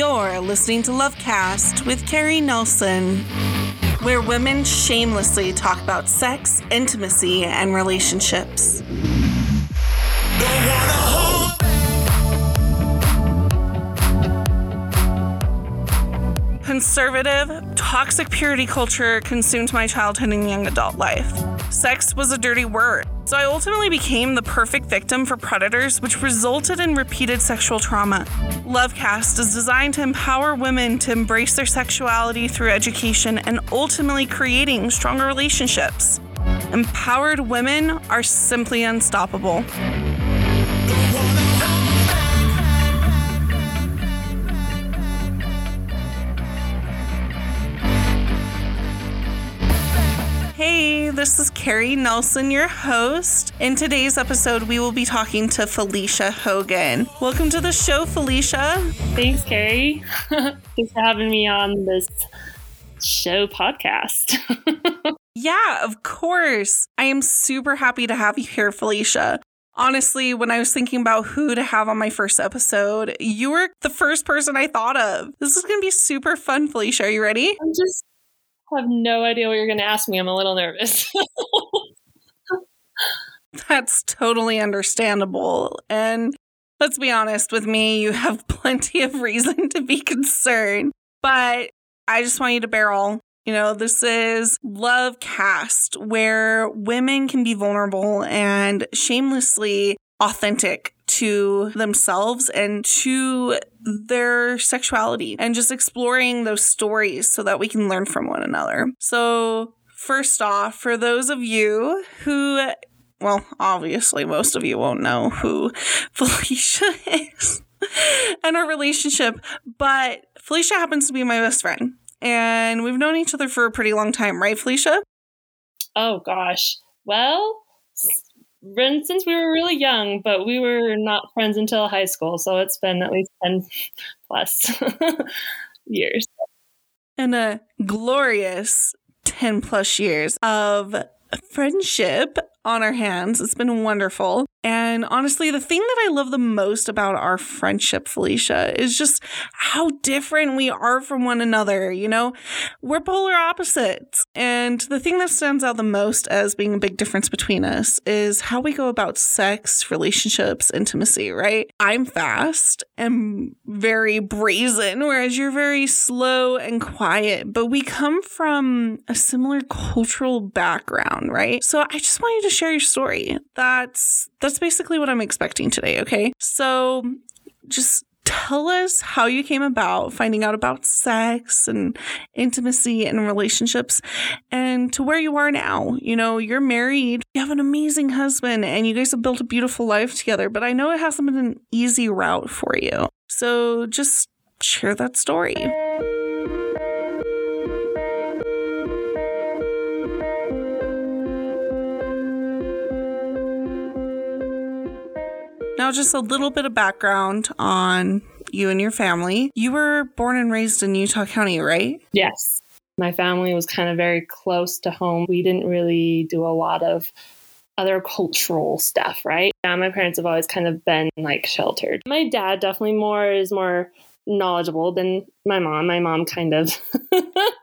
You're listening to Lovecast with Carrie Nelson, where women shamelessly talk about sex, intimacy, and relationships. Conservative, toxic purity culture consumed my childhood and young adult life. Sex was a dirty word, so I ultimately became the perfect victim for predators, which resulted in repeated sexual trauma. Lovecast is designed to empower women to embrace their sexuality through education and ultimately creating stronger relationships. Empowered women are simply unstoppable. Hey, this is Carrie Nelson, your host. In today's episode, we will be talking to Felicia Hoggan. Welcome to the show, Felicia. Thanks, Carrie. Thanks for having me on this show podcast. yeah, of course. I am super happy to have you here, Felicia. Honestly, when I was thinking about who to have on my first episode, you were the first person I thought of. This is going to be super fun, Felicia. Are you ready? I'm just have no idea what you're going to ask me. I'm a little nervous. That's totally understandable. And let's be honest with me, you have plenty of reason to be concerned. But I just want you to barrel. You know, this is Lovecast, where women can be vulnerable and shamelessly authentic to themselves and to their sexuality and just exploring those stories so that we can learn from one another. So, first off, for those of you who well, obviously, most of you won't know who Felicia is and our relationship, but Felicia happens to be my best friend. And we've known each other for a pretty long time, right, Felicia? Oh, gosh. Well, been since we were really young, but we were not friends until high school. So it's been at least 10 plus years. And a glorious 10 plus years of friendship on our hands. It's been wonderful. And honestly, the thing that I love the most about our friendship, Felicia, is just how different we are from one another. You know, we're polar opposites. And the thing that stands out the most as being a big difference between us is how we go about sex, relationships, intimacy, right? I'm fast and very brazen, whereas you're very slow and quiet. But we come from a similar cultural background, right? So I just want you to share your story. That's that's basically what I'm expecting today, okay? So just tell us how you came about finding out about sex and intimacy and relationships and to where you are now. You know, you're married, you have an amazing husband, and you guys have built a beautiful life together, but I know it hasn't been an easy route for you. So just share that story. Now, just a little bit of background on you and your family. You were born and raised in Utah County, right? Yes. My family was kind of very close to home. We didn't really do a lot of other cultural stuff, right? Yeah, my parents have always kind of been like sheltered. My dad definitely more is more knowledgeable than my mom. My mom kind of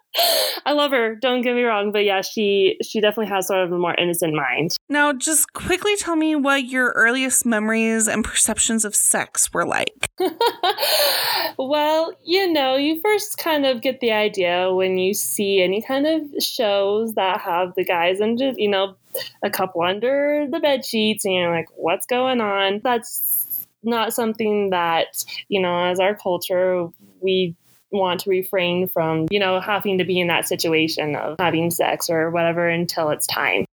I love her. Don't get me wrong, but yeah, she she definitely has sort of a more innocent mind. Now, just quickly tell me what your earliest memories and perceptions of sex were like. well, you know, you first kind of get the idea when you see any kind of shows that have the guys under, you know, a couple under the bed sheets, and you're like, what's going on? That's not something that you know, as our culture, we want to refrain from, you know, having to be in that situation of having sex or whatever until it's time.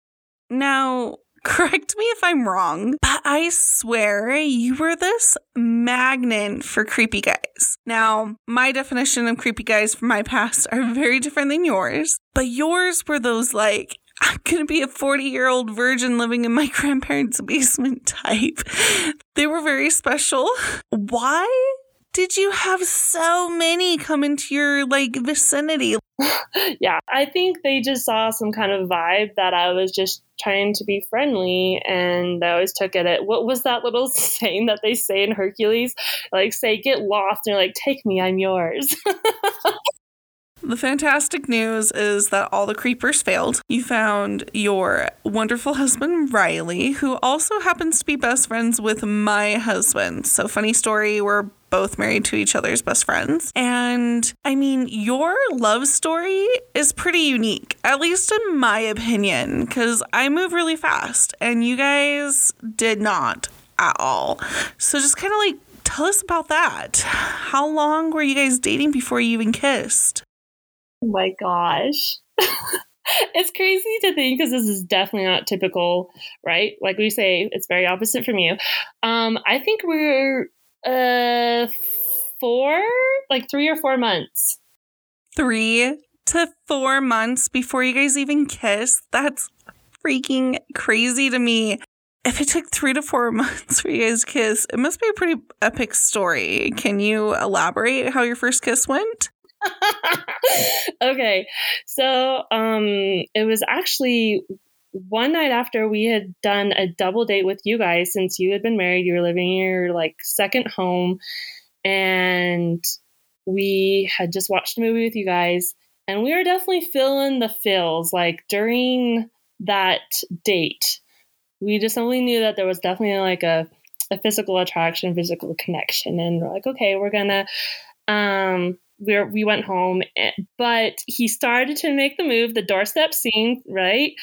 Now, correct me if I'm wrong, but I swear you were this magnet for creepy guys. Now, my definition of creepy guys from my past are very different than yours, but yours were those like, I'm gonna be a 40 year old virgin living in my grandparents' basement type. They were very special. Why did you have so many come into your like vicinity? yeah, I think they just saw some kind of vibe that I was just trying to be friendly, and they always took it at what was that little saying that they say in Hercules? Like, say, get lost, and they're like, take me, I'm yours. The fantastic news is that all the creepers failed. You found your wonderful husband, Riley, who also happens to be best friends with my husband. So, funny story, we're both married to each other's best friends. And I mean, your love story is pretty unique, at least in my opinion, because I move really fast and you guys did not at all. So, just kind of like tell us about that. How long were you guys dating before you even kissed? Oh my gosh. it's crazy to think because this is definitely not typical, right? Like we say, it's very opposite from you. Um, I think we're uh four, like three or four months. Three to four months before you guys even kiss. That's freaking crazy to me. If it took three to four months for you guys to kiss, it must be a pretty epic story. Can you elaborate how your first kiss went? okay. So um it was actually one night after we had done a double date with you guys since you had been married, you were living in your like second home and we had just watched a movie with you guys and we were definitely feeling the feels like during that date. We just only knew that there was definitely like a a physical attraction, physical connection and we're like okay, we're to um we we went home, eh, but he started to make the move, the doorstep scene, right?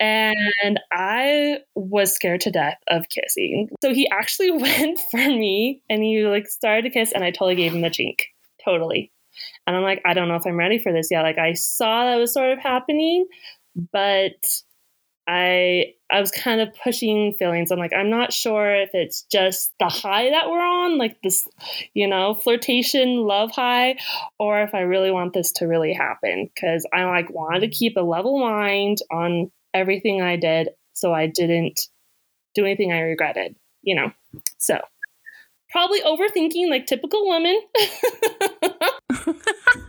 And I was scared to death of kissing. So he actually went for me and he like started to kiss, and I totally gave him the chink, totally. And I'm like, I don't know if I'm ready for this yet. Like I saw that was sort of happening, but I I was kind of pushing feelings. I'm like, I'm not sure if it's just the high that we're on, like this, you know, flirtation love high, or if I really want this to really happen. Cause I like wanted to keep a level mind on everything I did so I didn't do anything I regretted, you know. So probably overthinking like typical women.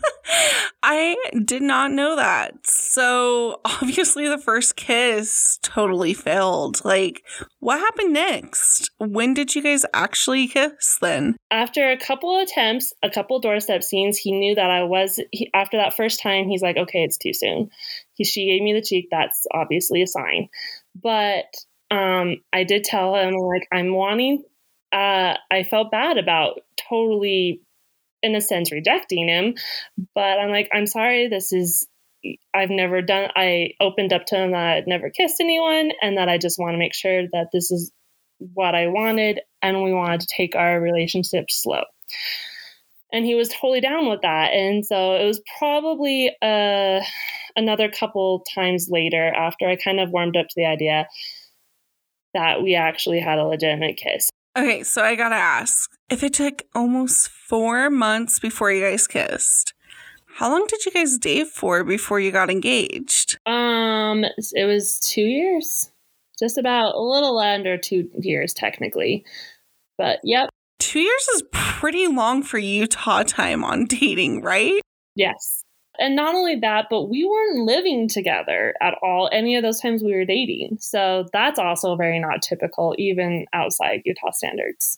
I did not know that. So, obviously, the first kiss totally failed. Like, what happened next? When did you guys actually kiss then? After a couple attempts, a couple doorstep scenes, he knew that I was, he, after that first time, he's like, okay, it's too soon. He, she gave me the cheek. That's obviously a sign. But um, I did tell him, like, I'm wanting, uh, I felt bad about totally in a sense rejecting him but i'm like i'm sorry this is i've never done i opened up to him that i'd never kissed anyone and that i just want to make sure that this is what i wanted and we wanted to take our relationship slow. And he was totally down with that and so it was probably uh, another couple times later after i kind of warmed up to the idea that we actually had a legitimate kiss Okay, so I gotta ask if it took almost four months before you guys kissed, how long did you guys date for before you got engaged? Um, it was two years, just about a little under two years, technically. But yep. Two years is pretty long for Utah time on dating, right? Yes. And not only that, but we weren't living together at all any of those times we were dating. So that's also very not typical, even outside Utah standards.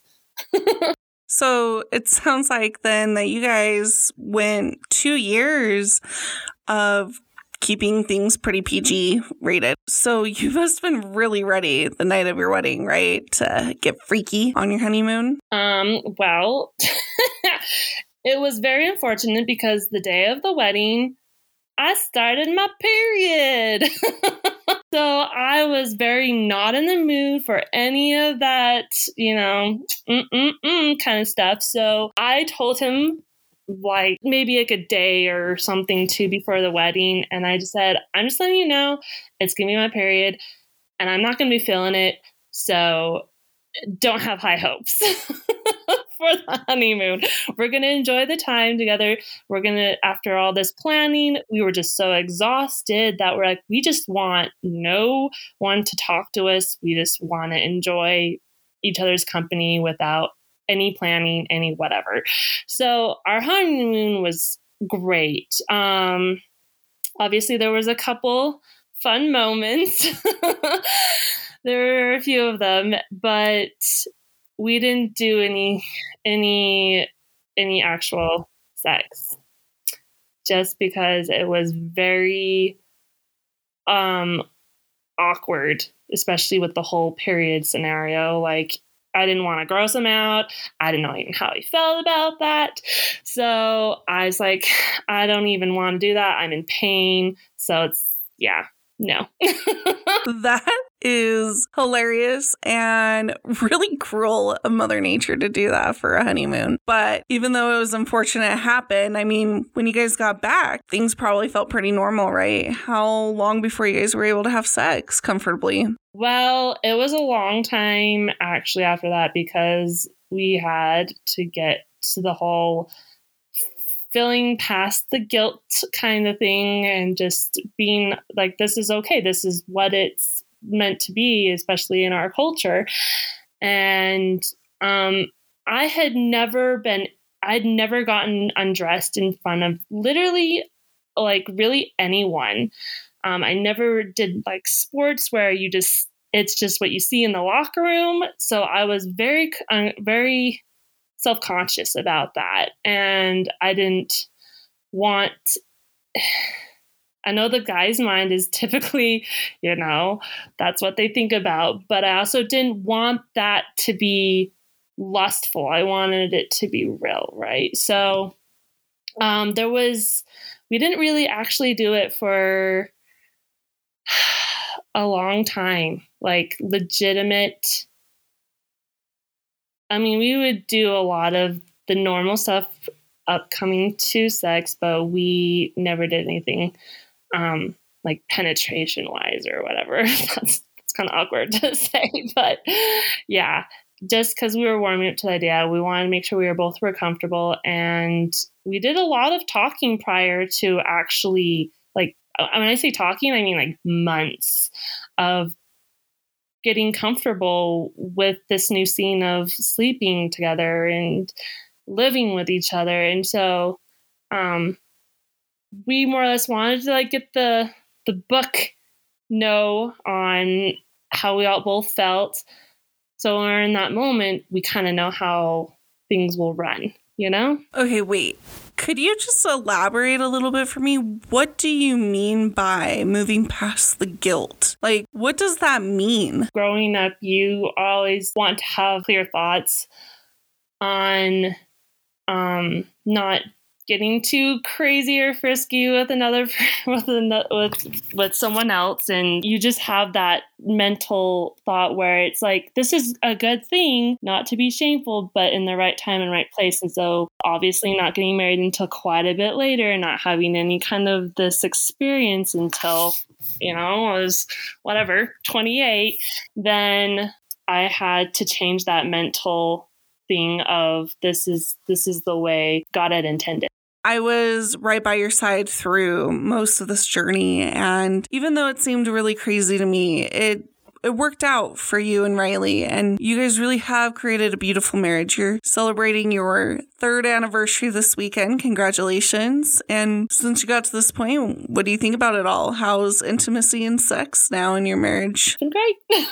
so it sounds like then that you guys went two years of keeping things pretty PG rated. So you must have been really ready the night of your wedding, right? To get freaky on your honeymoon? Um, well, It was very unfortunate because the day of the wedding, I started my period. so I was very not in the mood for any of that, you know, kind of stuff. So I told him like maybe like a day or something too before the wedding. And I just said, I'm just letting you know it's gonna be my period and I'm not gonna be feeling it. So don't have high hopes. for the honeymoon. We're going to enjoy the time together. We're going to, after all this planning, we were just so exhausted that we're like, we just want no one to talk to us. We just want to enjoy each other's company without any planning, any whatever. So our honeymoon was great. Um, obviously, there was a couple fun moments. there were a few of them, but we didn't do any any any actual sex just because it was very um awkward especially with the whole period scenario like I didn't want to gross him out. I didn't know even how he felt about that. So I was like, I don't even want to do that. I'm in pain. So it's, yeah, no. that is hilarious and really cruel of Mother Nature to do that for a honeymoon. But even though it was unfortunate it happened, I mean, when you guys got back, things probably felt pretty normal, right? How long before you guys were able to have sex comfortably? Well, it was a long time actually after that because we had to get to the whole feeling past the guilt kind of thing and just being like this is okay this is what it's meant to be especially in our culture. And um i had never been i'd never gotten undressed in front of literally like really anyone. Um, i never did like sports where you just it's just what you see in the locker room. So i was very uh, very self-conscious about that. And i didn't want I know the guy's mind is typically, you know, that's what they think about, but I also didn't want that to be lustful. I wanted it to be real, right? So um there was we didn't really actually do it for a long time, like legitimate I mean, we would do a lot of the normal stuff upcoming to sex, but we never did anything um, like penetration wise or whatever. that's it's kind of awkward to say, but yeah, just because we were warming up to the idea, we wanted to make sure we were both were comfortable, and we did a lot of talking prior to actually like when I say talking, I mean like months of getting comfortable with this new scene of sleeping together and living with each other. And so um, we more or less wanted to like get the the book know on how we all both felt. So when we're in that moment, we kind of know how things will run, you know? Okay, wait. Could you just elaborate a little bit for me? What do you mean by moving past the guilt? Like, what does that mean? Growing up, you always want to have clear thoughts on um, not getting too crazy or frisky with another with with with someone else and you just have that mental thought where it's like this is a good thing not to be shameful but in the right time and right place and so obviously not getting married until quite a bit later and not having any kind of this experience until you know I was whatever 28 then I had to change that mental thing of this is this is the way God had intended. I was right by your side through most of this journey and even though it seemed really crazy to me, it it worked out for you and Riley, and you guys really have created a beautiful marriage. You're celebrating your third anniversary this weekend. Congratulations. And since you got to this point, what do you think about it all? How's intimacy and sex now in your marriage? Great.